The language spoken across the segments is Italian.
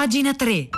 Pagina 3.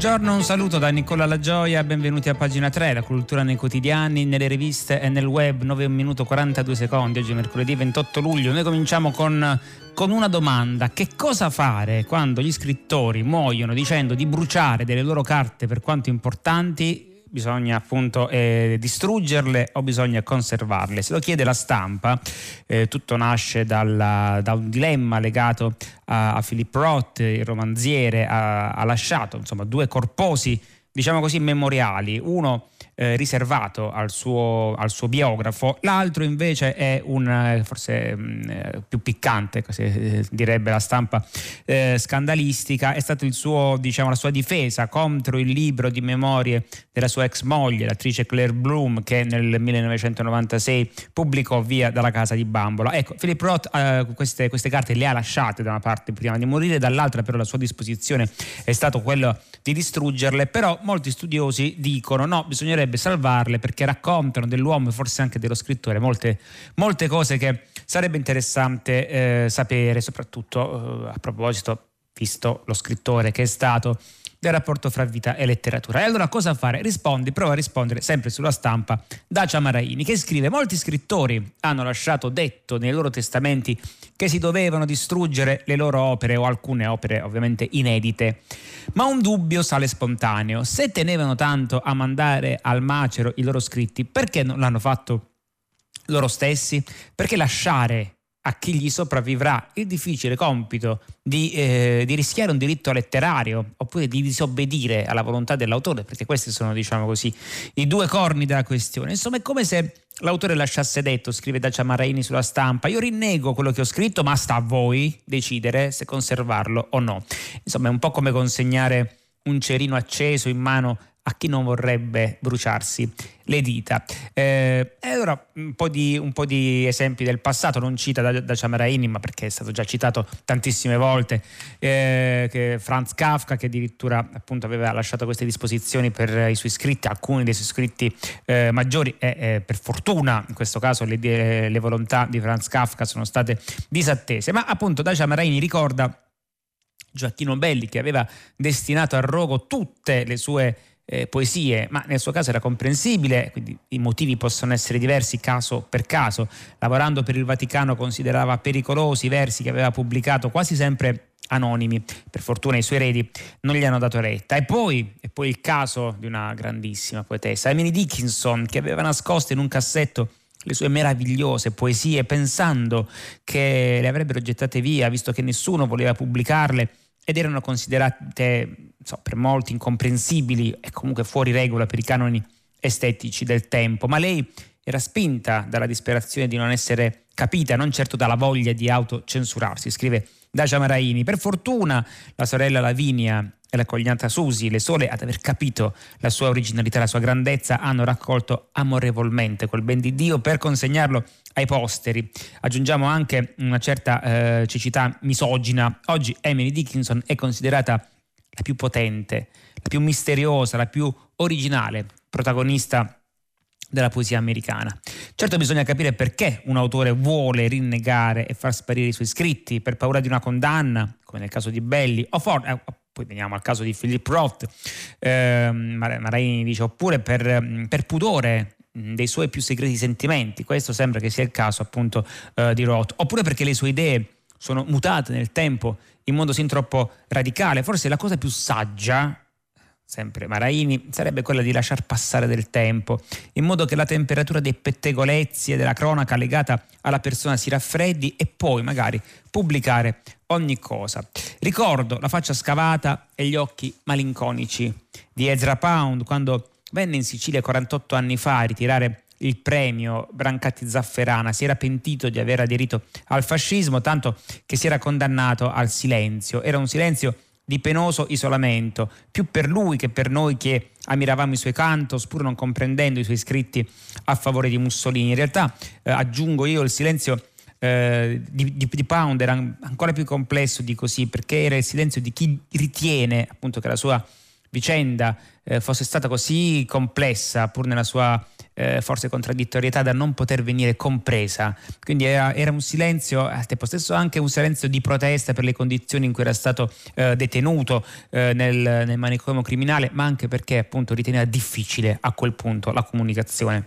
Buongiorno, un saluto da Nicola La Gioia, benvenuti a pagina 3, la cultura nei quotidiani, nelle riviste e nel web, 9 minuto 42 secondi, oggi è mercoledì 28 luglio. Noi cominciamo con, con una domanda, che cosa fare quando gli scrittori muoiono dicendo di bruciare delle loro carte per quanto importanti bisogna appunto eh, distruggerle o bisogna conservarle? Se lo chiede la stampa, eh, tutto nasce dalla, da un dilemma legato a, a Philip Roth, il romanziere, ha, ha lasciato insomma, due corposi, diciamo così, memoriali. Uno eh, riservato al suo, al suo, biografo, l'altro invece è un eh, forse mh, mm, eh, più piccante, così eh, direbbe la stampa eh, scandalistica, è suo, diciamo, la sua difesa contro il libro di memorie della sua ex moglie, l'attrice Claire Bloom, che nel 1996 pubblicò via dalla casa di Bambola. Ecco, Philip Roth eh, queste, queste carte le ha lasciate da una parte prima di morire, dall'altra però la sua disposizione è stato quello di distruggerle, però molti studiosi dicono no, bisognerebbe bisognerebbe salvarle perché raccontano dell'uomo e forse anche dello scrittore molte, molte cose che sarebbe interessante eh, sapere, soprattutto eh, a proposito, visto lo scrittore che è stato del rapporto fra vita e letteratura. E allora cosa fare? Rispondi, prova a rispondere sempre sulla stampa Dacia Maraini che scrive molti scrittori hanno lasciato detto nei loro testamenti che si dovevano distruggere le loro opere o alcune opere ovviamente inedite. Ma un dubbio sale spontaneo. Se tenevano tanto a mandare al macero i loro scritti, perché non l'hanno fatto loro stessi? Perché lasciare a chi gli sopravvivrà il difficile compito di, eh, di, rischiare un diritto letterario oppure di disobbedire alla volontà dell'autore, perché questi sono, diciamo così, i due corni della questione. Insomma, è come se l'autore lasciasse detto, scrive Dacia Maraini sulla stampa, io rinnego quello che ho scritto, ma sta a voi decidere se conservarlo o no. Insomma, è un po' come consegnare un cerino acceso in mano a chi non vorrebbe bruciarsi le dita. Eh, e allora un po, di, un po, di, esempi del passato, non cita da, da Ciamaraini, ma perché è stato già citato tantissime volte, eh, Franz Kafka che addirittura appunto aveva lasciato queste disposizioni per i suoi scritti, alcuni dei suoi scritti eh, maggiori e per fortuna in questo caso le, le, volontà di Franz Kafka sono state disattese. Ma appunto da Ciamaraini ricorda Gioacchino Belli che aveva destinato a rogo tutte le sue eh, poesie, ma nel suo caso era comprensibile, quindi i motivi possono essere diversi caso per caso. Lavorando per il Vaticano considerava pericolosi i versi che aveva pubblicato quasi sempre anonimi. Per fortuna i suoi eredi non gli hanno dato retta. E poi, e poi il caso di una grandissima poetessa, Emily Dickinson, che aveva nascosto in un cassetto le sue meravigliose poesie pensando che le avrebbero gettate via, visto che nessuno voleva pubblicarle ed erano considerate so, per molti incomprensibili e comunque fuori regola per i canoni estetici del tempo, ma lei era spinta dalla disperazione di non essere capita, non certo dalla voglia di autocensurarsi, scrive Dacia Maraini. Per fortuna la sorella Lavinia e la cognata Susi, le sole ad aver capito la sua originalità, la sua grandezza, hanno raccolto amorevolmente quel ben di Dio per consegnarlo ai posteri. Aggiungiamo anche una certa eh, cecità misogina. Oggi Emily Dickinson è considerata la più potente, la più misteriosa, la più originale protagonista della poesia americana. Certo bisogna capire perché un autore vuole rinnegare e far sparire i suoi scritti per paura di una condanna, come nel caso di Belli, o for- eh, poi veniamo al caso di Philip Roth, eh, Maraini dice, oppure per, per pudore dei suoi più segreti sentimenti. Questo sembra che sia il caso appunto eh, di Roth, oppure perché le sue idee sono mutate nel tempo in modo sin troppo radicale. Forse la cosa più saggia, sempre Maraini, sarebbe quella di lasciar passare del tempo, in modo che la temperatura dei pettegolezzi e della cronaca legata alla persona si raffreddi e poi magari pubblicare ogni cosa. Ricordo la faccia scavata e gli occhi malinconici di Ezra Pound quando Venne in Sicilia 48 anni fa a ritirare il premio Brancati Zafferana, si era pentito di aver aderito al fascismo, tanto che si era condannato al silenzio. Era un silenzio di penoso isolamento, più per lui che per noi che ammiravamo i suoi cantos, pur non comprendendo i suoi scritti a favore di Mussolini. In realtà, eh, aggiungo io, il silenzio eh, di, di, di, Pound era ancora più complesso di così, perché era il silenzio di chi ritiene appunto che la sua vicenda eh, fosse stata così complessa, pur nella sua eh, forse contraddittorietà, da non poter venire compresa. Quindi era, era, un silenzio, al tempo stesso anche un silenzio di protesta per le condizioni in cui era stato eh, detenuto eh, nel, nel manicomio criminale, ma anche perché appunto riteneva difficile a quel punto la comunicazione.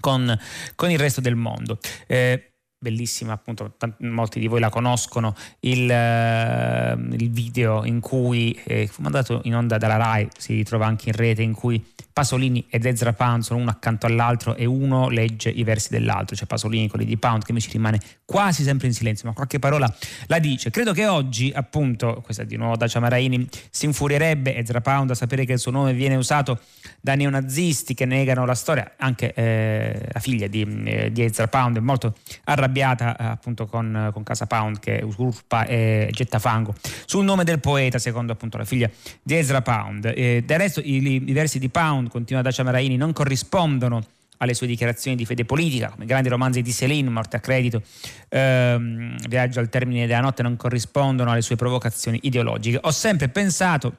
Con, con, il resto del mondo. Eh, bellissima, appunto, tanti, molti di voi la conoscono, il, uh, il video in cui eh, mandato in onda dalla RAI, si ritrova anche in rete, in cui Pasolini ed Ezra Pound sono uno accanto all'altro e uno legge i versi dell'altro, cioè Pasolini quelli di Pound che invece rimane quasi sempre in silenzio, ma qualche parola la dice. Credo che oggi, appunto, questa di nuovo Dacia Maraini, si infurierebbe Ezra Pound a sapere che il suo nome viene usato da neonazisti che negano la storia, anche eh, la figlia di, eh, di, Ezra Pound è molto arrabbiata eh, appunto con, con, Casa Pound che usurpa e getta fango sul nome del poeta, secondo appunto la figlia di Ezra Pound. del resto i, i versi di Pound continua Dacia Maraini, non corrispondono alle sue dichiarazioni di fede politica, come i grandi romanzi di Céline, Morte a credito, ehm, Viaggio al termine della notte, non corrispondono alle sue provocazioni ideologiche. Ho sempre pensato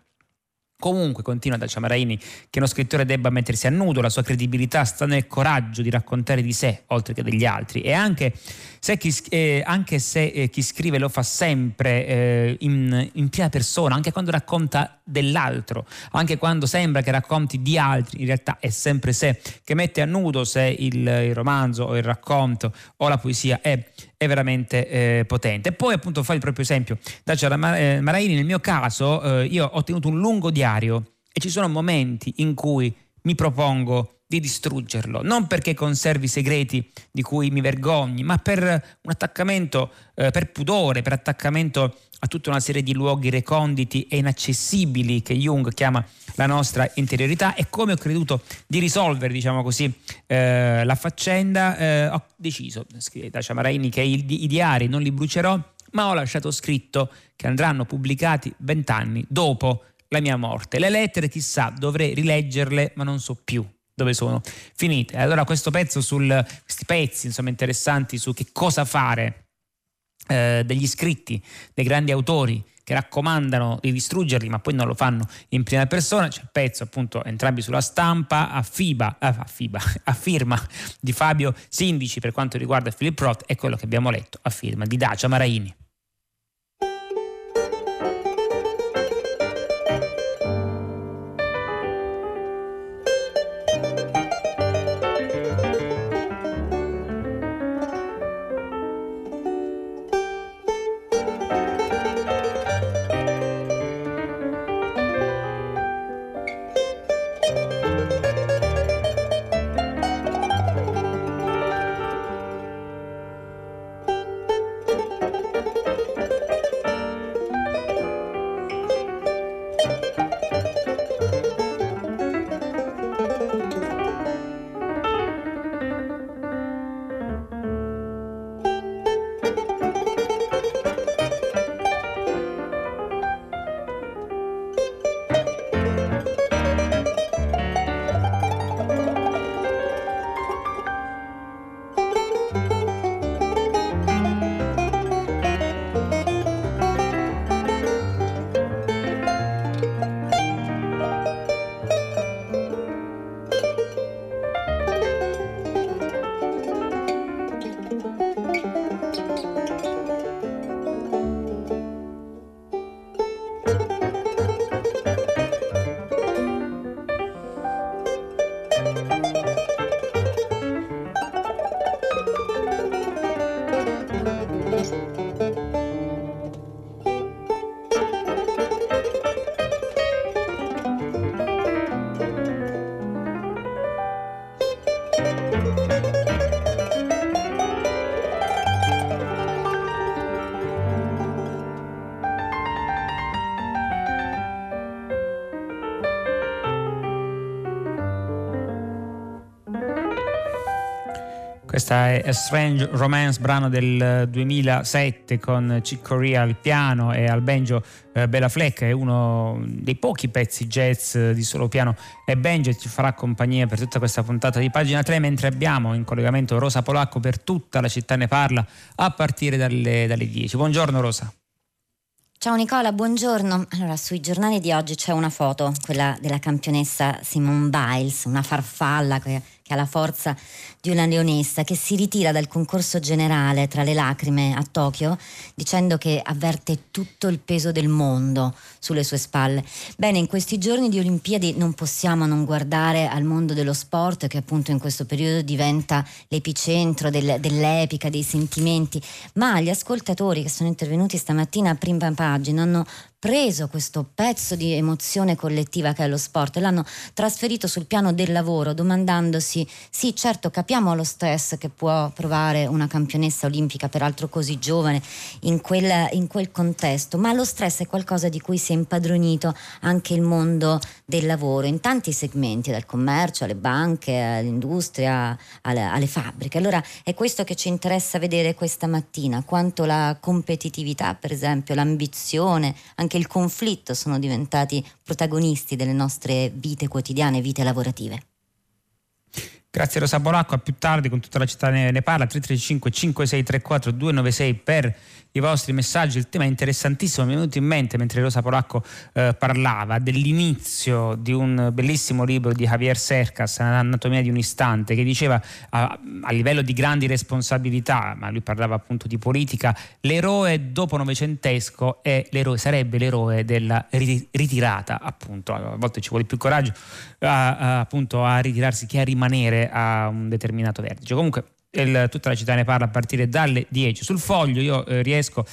Comunque, continua Dacia Maraini, che uno scrittore debba mettersi a nudo, la sua credibilità sta nel coraggio di raccontare di sé, oltre che degli altri, e anche se chi, eh, anche se eh, chi, scrive lo fa sempre eh, in, in, prima persona, anche quando racconta dell'altro, anche quando sembra che racconti di altri, in realtà è sempre sé, che mette a nudo se il, il romanzo o il racconto o la poesia è è veramente eh, potente. Poi appunto fa il proprio esempio. Dacia eh, Maraini, nel mio caso eh, io ho tenuto un lungo diario e ci sono momenti in cui mi propongo di distruggerlo, non perché conservi segreti di cui mi vergogni, ma per un attaccamento, eh, per pudore, per attaccamento a tutta una serie di luoghi reconditi e inaccessibili che Jung chiama la nostra interiorità e come ho creduto di risolvere, diciamo così, eh, la faccenda, eh, ho deciso, scrive Dacia Maraini, che i, i diari non li brucerò, ma ho lasciato scritto che andranno pubblicati vent'anni dopo la mia morte. Le lettere, chissà, dovrei rileggerle, ma non so più dove sono finite. Allora questo pezzo sul, questi pezzi insomma interessanti su che cosa fare eh, degli scritti dei grandi autori che raccomandano di distruggerli ma poi non lo fanno in prima persona, c'è il pezzo appunto entrambi sulla stampa a, FIBA, a, FIBA, a firma di Fabio Sindici per quanto riguarda Philip Roth e quello che abbiamo letto a firma di Dacia Maraini. Questa è A Strange Romance, brano del 2007 con Chick Corea al piano e al banjo eh, Bella Fleck, è uno dei pochi pezzi jazz di solo piano e banjo ci farà compagnia per tutta questa puntata di pagina 3 mentre abbiamo in collegamento Rosa Polacco per tutta la città ne parla a partire dalle, dalle 10. Buongiorno Rosa. Ciao Nicola, buongiorno. Allora, sui giornali di oggi c'è una foto, quella della campionessa Simone Biles, una farfalla che ha la forza di una leonessa, che si ritira dal concorso generale tra le lacrime a Tokyo dicendo che avverte tutto il peso del mondo sulle sue spalle. Bene, in questi giorni di Olimpiadi non possiamo non guardare al mondo dello sport che appunto in questo periodo diventa l'epicentro del, dell'epica, dei sentimenti, ma gli ascoltatori che sono intervenuti stamattina a prima pagina hanno preso questo pezzo di emozione collettiva che è lo sport e l'hanno trasferito sul piano del lavoro domandandosi sì certo capiamo lo stress che può provare una campionessa olimpica peraltro così giovane in quel, in quel contesto ma lo stress è qualcosa di cui si è impadronito anche il mondo del lavoro in tanti segmenti dal commercio alle banche all'industria alle, alle fabbriche allora è questo che ci interessa vedere questa mattina quanto la competitività per esempio l'ambizione anche il conflitto sono diventati protagonisti delle nostre vite quotidiane, vite lavorative. Grazie Rosa Bolacco, a più tardi con tutta la città ne, ne parla, 335 5634 296 per i vostri messaggi. Il tema è interessantissimo, mi è venuto in mente mentre Rosa Polacco eh, parlava dell'inizio di un bellissimo libro di Javier Cercas, Anatomia di un istante, che diceva a, a livello di grandi responsabilità, ma lui parlava appunto di politica, l'eroe dopo novecentesco l'eroe, sarebbe l'eroe della ritirata, appunto, a volte ci vuole più coraggio a, a, appunto a ritirarsi che a rimanere a un determinato vertice. Comunque il, tutta la città ne parla a partire dalle 10. Sul foglio io eh, riesco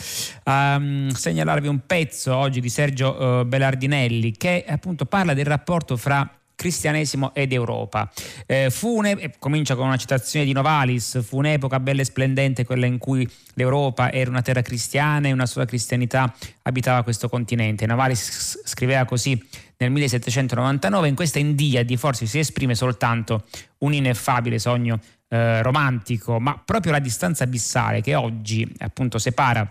a um, segnalarvi un pezzo oggi di Sergio uh, Belardinelli che appunto parla del rapporto fra cristianesimo ed Europa. Eh, fu un, comincia con una citazione di Novalis, fu un'epoca bella e splendente quella in cui l'Europa era una terra cristiana e una sola cristianità abitava questo continente. Novalis scriveva così nel 1799, in questa Indiadi forse si esprime soltanto un ineffabile sogno eh, romantico, ma proprio la distanza abissale che oggi appunto separa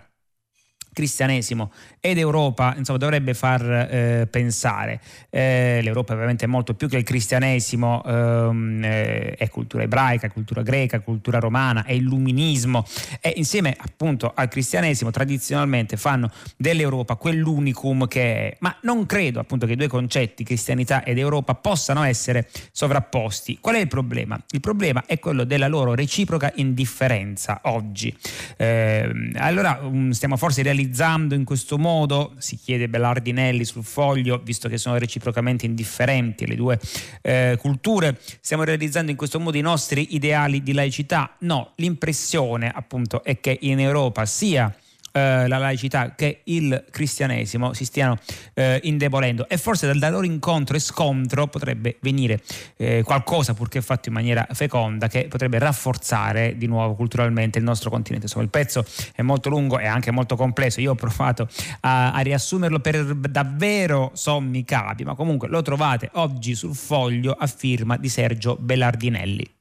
cristianesimo ed Europa insomma, dovrebbe far eh, pensare. Eh, L'Europa ovviamente è molto più che il cristianesimo, ehm, eh, è cultura ebraica, cultura greca, cultura romana, è illuminismo e insieme appunto al cristianesimo tradizionalmente fanno dell'Europa quell'unicum che è. Ma non credo appunto che i due concetti, cristianità ed Europa, possano essere sovrapposti. Qual è il problema? Il problema è quello della loro reciproca indifferenza oggi. Ehm, allora um, stiamo forse realizzando analizzando in questo modo, si chiede Bellardinelli sul foglio, visto che sono reciprocamente indifferenti le due eh, culture, stiamo realizzando in questo modo i nostri ideali di laicità? No, l'impressione appunto è che in Europa sia eh, la laicità che il cristianesimo si stiano eh, indebolendo e forse dal, loro incontro e scontro potrebbe venire eh, qualcosa purché fatto in maniera feconda che potrebbe rafforzare di nuovo culturalmente il nostro continente. Insomma il pezzo è molto lungo e anche molto complesso, io ho provato a, a riassumerlo per davvero sommi capi, ma comunque lo trovate oggi sul foglio a firma di Sergio Bellardinelli.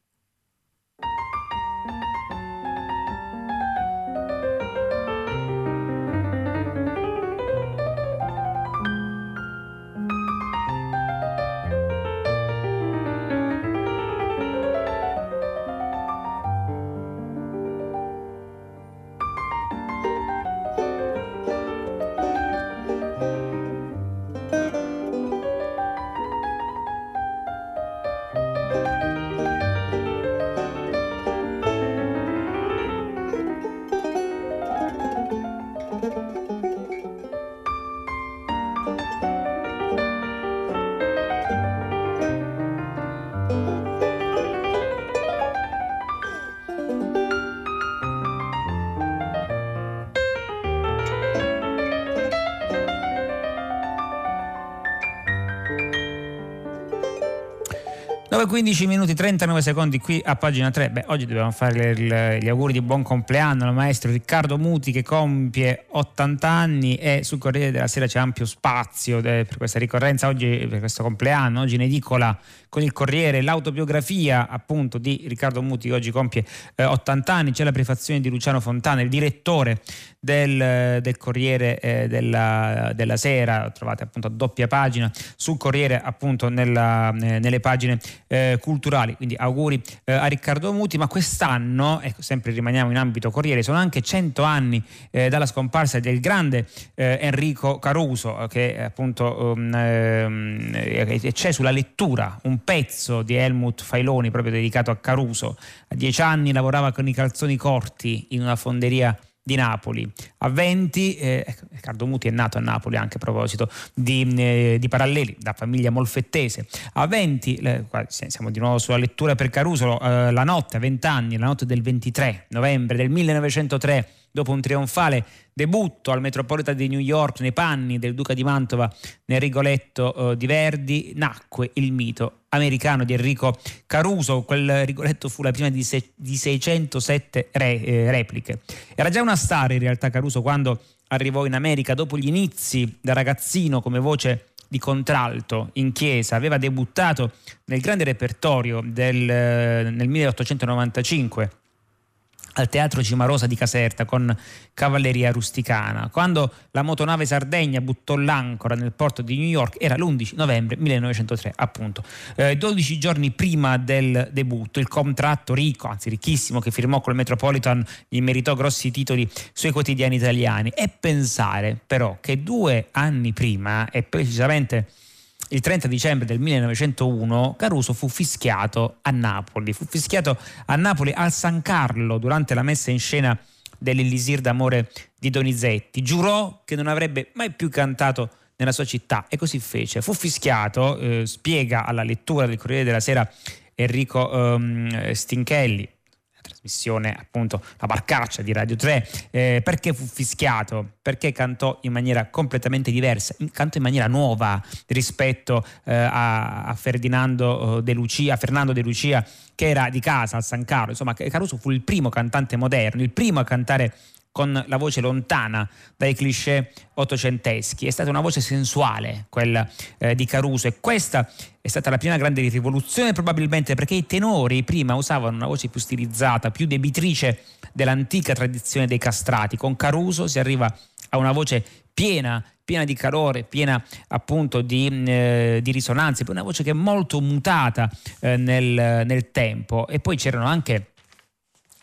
15 minuti 39 secondi qui a pagina 3. Beh, oggi dobbiamo fare il, gli auguri di buon compleanno al maestro Riccardo Muti che compie 80 anni e sul Corriere della Sera c'è ampio spazio per questa ricorrenza oggi, per questo compleanno. Oggi in edicola con il Corriere l'autobiografia appunto di Riccardo Muti che oggi compie eh, 80 anni, c'è la prefazione di Luciano Fontana, il direttore del, del Corriere eh, della, della, Sera, trovate appunto a doppia pagina sul Corriere appunto nella, eh, nelle pagine eh, culturali. Quindi auguri eh, a Riccardo Muti, ma quest'anno, ecco, sempre rimaniamo in ambito Corriere, sono anche 100 anni eh, dalla scomparsa del grande eh, Enrico Caruso, che appunto um, c'è sulla lettura un pezzo di Helmut Failoni proprio dedicato a Caruso. A dieci anni lavorava con i calzoni corti in una fonderia di Napoli. A 20, eh, ecco, Riccardo Muti è nato a Napoli anche a proposito di, eh, di paralleli, da famiglia molfettese. A 20, eh, siamo di nuovo sulla lettura per Caruso, eh, la notte, a 20 anni, la notte del 23 novembre del 1903, dopo un trionfale debutto al Metropolitan di New York nei panni del Duca di Mantova nel Rigoletto eh, di Verdi, nacque il mito americano di Enrico Caruso. Quel Rigoletto fu la prima di, se- di 607 re- eh, repliche. Era già una star in realtà Caruso quando arrivò in America dopo gli inizi da ragazzino come voce di contralto in chiesa, aveva debuttato nel grande repertorio del, eh, nel 1895 al Teatro Cimarosa di Caserta con cavalleria rusticana. Quando la motonave Sardegna buttò l'ancora nel porto di New York era l'11 novembre 1903, appunto. Eh, 12 giorni prima del debutto, il contratto ricco, anzi ricchissimo, che firmò col Metropolitan gli meritò grossi titoli sui quotidiani italiani. E pensare però che due anni prima, e precisamente il 30 dicembre del 1901 Caruso fu fischiato a Napoli. Fu fischiato a Napoli al San Carlo durante la messa in scena dell'Elisir d'amore di Donizetti. Giurò che non avrebbe mai più cantato nella sua città e così fece. Fu fischiato, eh, spiega alla lettura del Corriere della Sera Enrico ehm, Stinchelli, trasmissione appunto La Barcaccia di Radio 3, eh, perché fu fischiato, perché cantò in maniera completamente diversa, cantò in maniera nuova rispetto eh, a, a, Ferdinando eh, De Lucia, a Fernando De Lucia che era di casa al San Carlo, insomma Caruso fu il primo cantante moderno, il primo a cantare con la voce lontana dai cliché ottocenteschi. È stata una voce sensuale quella eh, di Caruso e questa è stata la prima grande rivoluzione probabilmente perché i tenori prima usavano una voce più stilizzata, più debitrice dell'antica tradizione dei castrati. Con Caruso si arriva a una voce piena piena di calore, piena appunto di, eh, di risonanze, una voce che è molto mutata eh, nel, nel tempo. E poi c'erano anche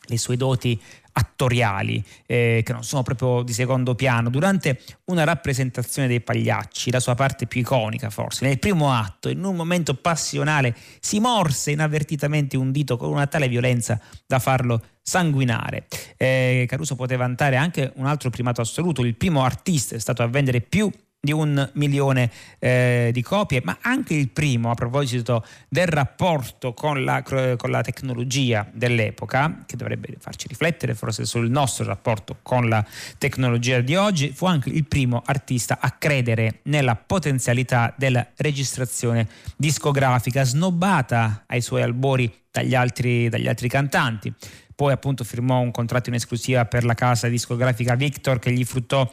le sue doti attoriali eh, che non sono proprio di secondo piano. Durante una rappresentazione dei pagliacci, la sua parte più iconica forse, nel primo atto, in un momento passionale, si morse inavvertitamente un dito con una tale violenza da farlo sanguinare. Eh, Caruso poteva vantare anche un altro primato assoluto, il primo artista è stato a vendere più di un milione eh, di copie, ma anche il primo a proposito del rapporto con la, con la, tecnologia dell'epoca, che dovrebbe farci riflettere forse sul nostro rapporto con la tecnologia di oggi, fu anche il primo artista a credere nella potenzialità della registrazione discografica, snobbata ai suoi albori dagli altri, dagli altri cantanti. Poi appunto firmò un contratto in esclusiva per la casa discografica Victor che gli fruttò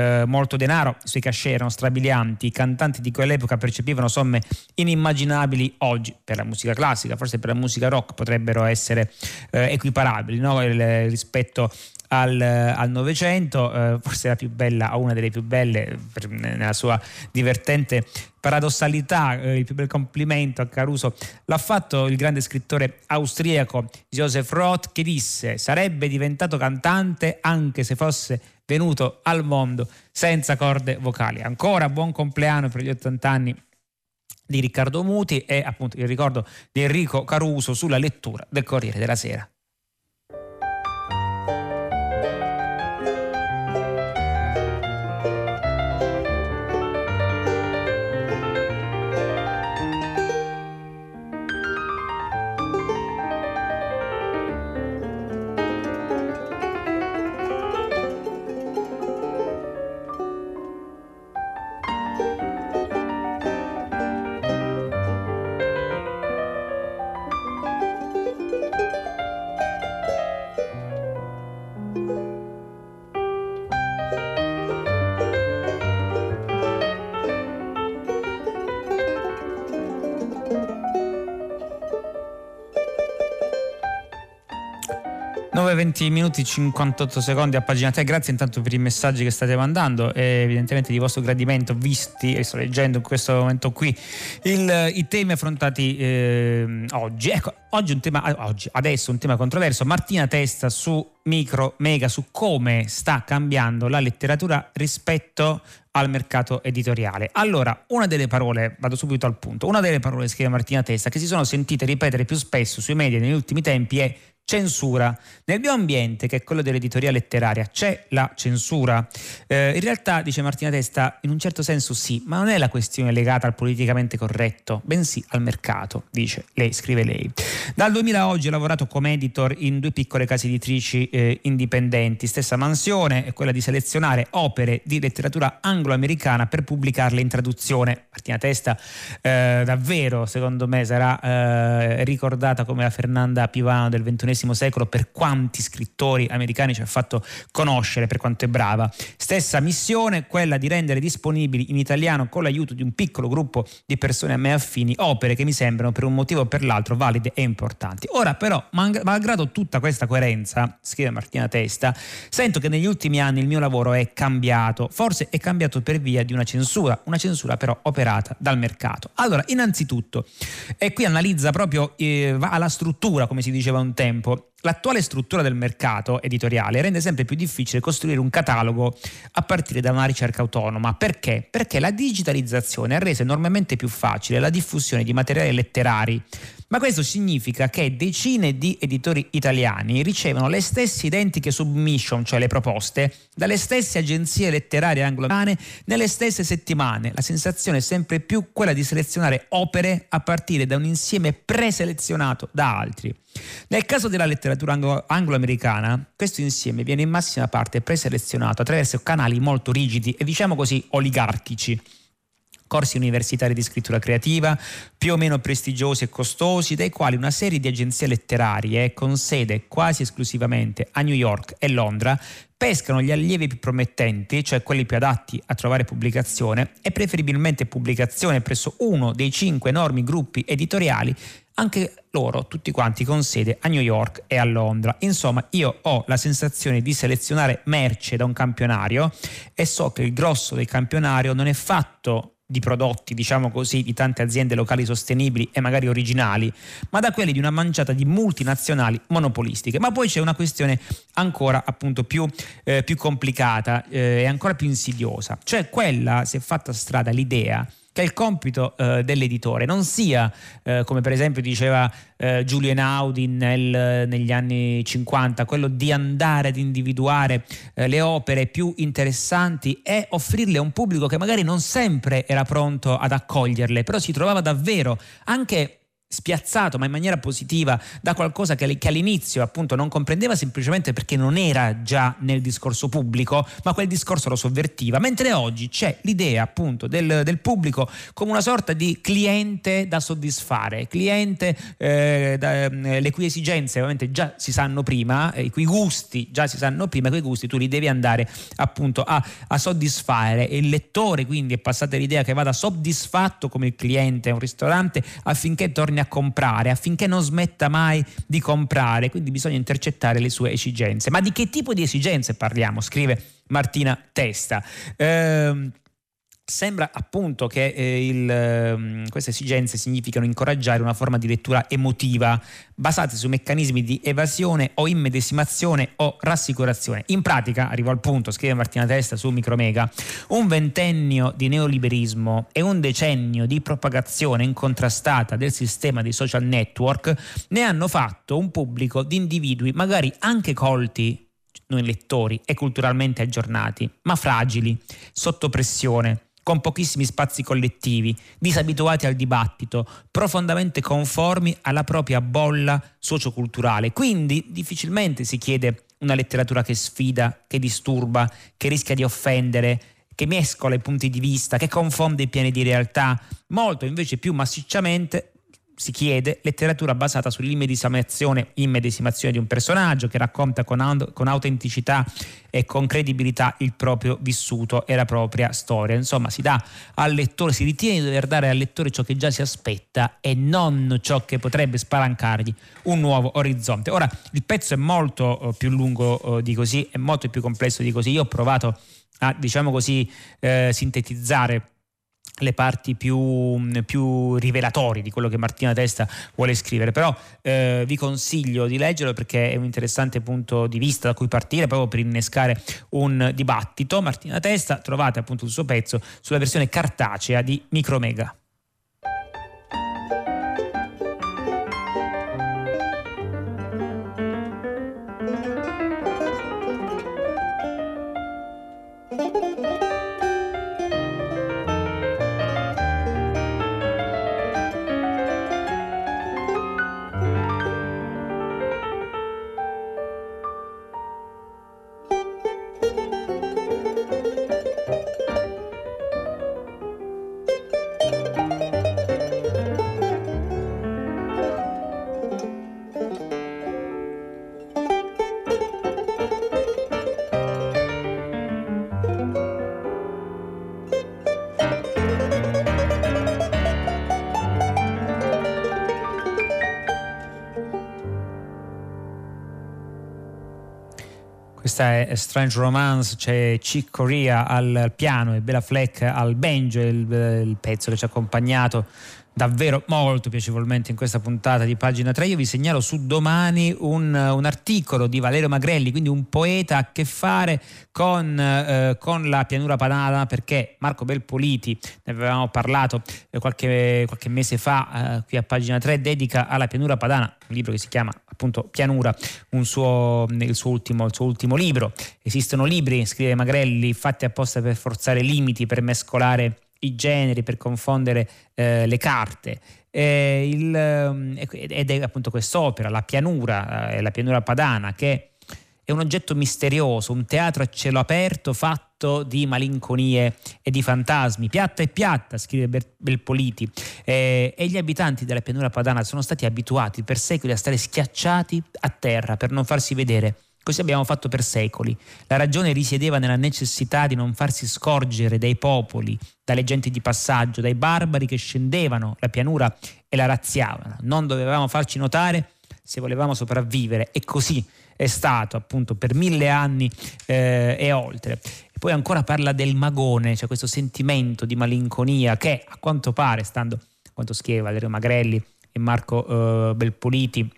eh, molto denaro, i suoi cachet erano strabilianti, i cantanti di quell'epoca percepivano somme inimmaginabili oggi per la musica classica, forse per la musica rock potrebbero essere eh, equiparabili no? Il, rispetto al Novecento, eh, forse la più bella, una delle più belle per, nella sua divertente paradossalità, eh, il più bel complimento a Caruso l'ha fatto il grande scrittore austriaco Joseph Roth che disse sarebbe diventato cantante anche se fosse venuto al mondo senza corde vocali. Ancora buon compleanno per gli 80 anni di Riccardo Muti e appunto il ricordo di Enrico Caruso sulla lettura del Corriere della Sera. 9-20 minuti 58 secondi a pagina 3 grazie intanto per i messaggi che state mandando e evidentemente di vostro gradimento visti e sto leggendo in questo momento qui il, i temi affrontati eh, oggi. Ecco oggi un tema oggi, adesso un tema controverso. Martina Testa su micro mega su come sta cambiando la letteratura rispetto al mercato editoriale. Allora, una delle parole, vado subito al punto, una delle parole scrive Martina Testa che si sono sentite ripetere più spesso sui media negli ultimi tempi è censura. Nel mio ambiente, che è quello dell'editoria letteraria, c'è la censura. Eh, in realtà, dice Martina Testa, in un certo senso sì, ma non è la questione legata al politicamente corretto, bensì al mercato, dice lei, scrive lei. Dal 2000 a oggi ho lavorato come editor in due piccole case editrici eh, indipendenti. Stessa mansione è quella di selezionare opere di letteratura anglo-americana per pubblicarle in traduzione. Martina Testa, eh, davvero, secondo me, sarà eh, ricordata come la Fernanda Pivano del XXI secolo per quanti scrittori americani ci ha fatto conoscere, per quanto è brava. Stessa missione, quella di rendere disponibili in italiano con l'aiuto di un piccolo gruppo di persone a me affini opere che mi sembrano per un motivo o per l'altro valide e importanti. Ora però, malgrado tutta questa coerenza, scrive Martina Testa, sento che negli ultimi anni il mio lavoro è cambiato, forse è cambiato per via di una censura, una censura però operata dal mercato. Allora, innanzitutto, e qui analizza proprio, eh, alla struttura, come si diceva un tempo, tempo, l'attuale struttura del mercato editoriale rende sempre più difficile costruire un catalogo a partire da una ricerca autonoma. Perché? Perché la digitalizzazione ha reso enormemente più facile la diffusione di materiali letterari ma questo significa che decine di editori italiani ricevono le stesse identiche submission, cioè le proposte, dalle stesse agenzie letterarie anglo-americane nelle stesse settimane. La sensazione è sempre più quella di selezionare opere a partire da un insieme preselezionato da altri. Nel caso della letteratura anglo-americana, questo insieme viene in massima parte preselezionato attraverso canali molto rigidi e diciamo così oligarchici corsi universitari di scrittura creativa, più o meno prestigiosi e costosi, dai quali una serie di agenzie letterarie con sede quasi esclusivamente a New York e Londra pescano gli allievi più promettenti, cioè quelli più adatti a trovare pubblicazione, e preferibilmente pubblicazione presso uno dei cinque enormi gruppi editoriali anche loro, tutti quanti con sede a New York e a Londra. Insomma, io ho la sensazione di selezionare merce da un campionario e so che il grosso del campionario non è fatto di prodotti, diciamo così, di tante aziende locali sostenibili e magari originali, ma da quelli di una manciata di multinazionali monopolistiche. Ma poi c'è una questione ancora appunto più, eh, più complicata eh, e ancora più insidiosa, cioè quella si è fatta strada l'idea che il compito eh, dell'editore. Non sia, eh, come per esempio diceva eh, Giulio Einaudi nel, negli anni 50, quello di andare ad individuare eh, le opere più interessanti e offrirle a un pubblico che magari non sempre era pronto ad accoglierle, però si trovava davvero anche spiazzato ma in maniera positiva da qualcosa che, all'inizio appunto non comprendeva semplicemente perché non era già nel discorso pubblico ma quel discorso lo sovvertiva. Mentre oggi c'è l'idea appunto del, del pubblico come una sorta di cliente da soddisfare cliente eh, da, eh, le cui esigenze ovviamente già si sanno prima eh, i cui gusti già si sanno prima quei gusti tu li devi andare appunto a, a soddisfare. E il lettore quindi è passata l'idea che vada soddisfatto come il cliente a un ristorante affinché torni a comprare affinché non smetta mai di comprare, quindi bisogna intercettare le sue esigenze. Ma di che tipo di esigenze parliamo? Scrive Martina Testa. Eh, Sembra appunto che eh, il, eh, queste esigenze significano incoraggiare una forma di lettura emotiva basata su meccanismi di evasione o immedesimazione o rassicurazione. In pratica, arrivo al punto, scrive Martina Testa su Micromega, un ventennio di neoliberismo e un decennio di propagazione incontrastata del sistema dei social network ne hanno fatto un pubblico di individui magari anche colti noi lettori e culturalmente aggiornati, ma fragili, sotto pressione, con pochissimi spazi collettivi, disabituati al dibattito, profondamente conformi alla propria bolla socioculturale. Quindi difficilmente si chiede una letteratura che sfida, che disturba, che rischia di offendere, che mescola i punti di vista, che confonde i piani di realtà, molto invece più massicciamente si chiede, letteratura basata sull'immedesimazione immedesimazione di un personaggio che racconta con, aut- con, autenticità e con credibilità il proprio vissuto e la propria storia. Insomma, si dà al lettore, si ritiene di dover dare al lettore ciò che già si aspetta e non ciò che potrebbe spalancargli un nuovo orizzonte. Ora, il pezzo è molto uh, più lungo uh, di così, è molto più complesso di così. Io ho provato a, diciamo così, eh, sintetizzare le parti più, più rivelatorie di quello che Martina Testa vuole scrivere, però eh, vi consiglio di leggerlo perché è un interessante punto di vista da cui partire proprio per innescare un dibattito. Martina Testa, trovate appunto il suo pezzo sulla versione cartacea di Micromega. Questa è Strange Romance, c'è Chick Corea al piano e Bella Fleck al banjo, il, il pezzo che ci ha accompagnato davvero molto piacevolmente in questa puntata di pagina 3. Io vi segnalo su domani un, un articolo di Valerio Magrelli, quindi un poeta a che fare con, eh, con la pianura padana, perché Marco Belpoliti, ne avevamo parlato eh, qualche, qualche, mese fa eh, qui a pagina 3, dedica alla pianura padana un libro che si chiama appunto Pianura, suo, il, suo ultimo, il suo ultimo libro. Esistono libri, scrive Magrelli, fatti apposta per forzare limiti, per mescolare i generi, per confondere eh, le carte. Eh, il, ed è appunto quest'opera, La pianura, eh, la pianura padana, che è un oggetto misterioso, un teatro a cielo aperto fatto di malinconie e di fantasmi. Piatta e piatta, scrive Belpoliti, eh, e gli abitanti della pianura padana sono stati abituati per secoli a stare schiacciati a terra per non farsi vedere Così abbiamo fatto per secoli. La ragione risiedeva nella necessità di non farsi scorgere dai popoli, dalle genti di passaggio, dai barbari che scendevano la pianura e la razziavano. Non dovevamo farci notare se volevamo sopravvivere e così è stato appunto per mille anni eh, e oltre. Poi ancora parla del magone, cioè questo sentimento di malinconia che a quanto pare, stando a quanto scrive Valerio Magrelli e Marco eh, Belpoliti,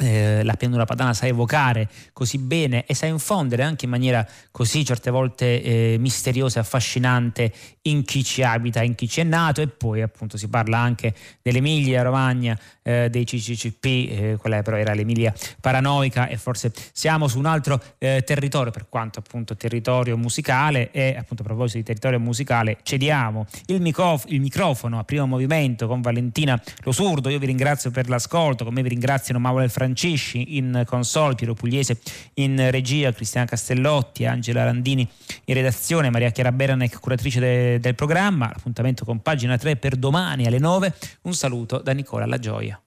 eh, la pianura padana sa evocare così bene e sa infondere anche in maniera così certe volte eh, misteriosa e affascinante in chi ci abita, in chi ci è nato e poi appunto si parla anche dell'Emilia Romagna, eh, dei CCCP, eh, quella però era l'Emilia paranoica e forse siamo su un altro eh, territorio per quanto appunto territorio musicale e appunto a proposito di territorio musicale cediamo il, microf- il microfono a primo movimento con Valentina Losurdo, io vi ringrazio per l'ascolto, con me vi ringraziano Mauro Francisci in console, Piero Pugliese in regia, Cristiana Castellotti, Angela Randini in redazione, Maria Chiara Beranec, curatrice de- del programma. L'appuntamento con pagina 3 per domani alle 9. Un saluto da Nicola La Gioia.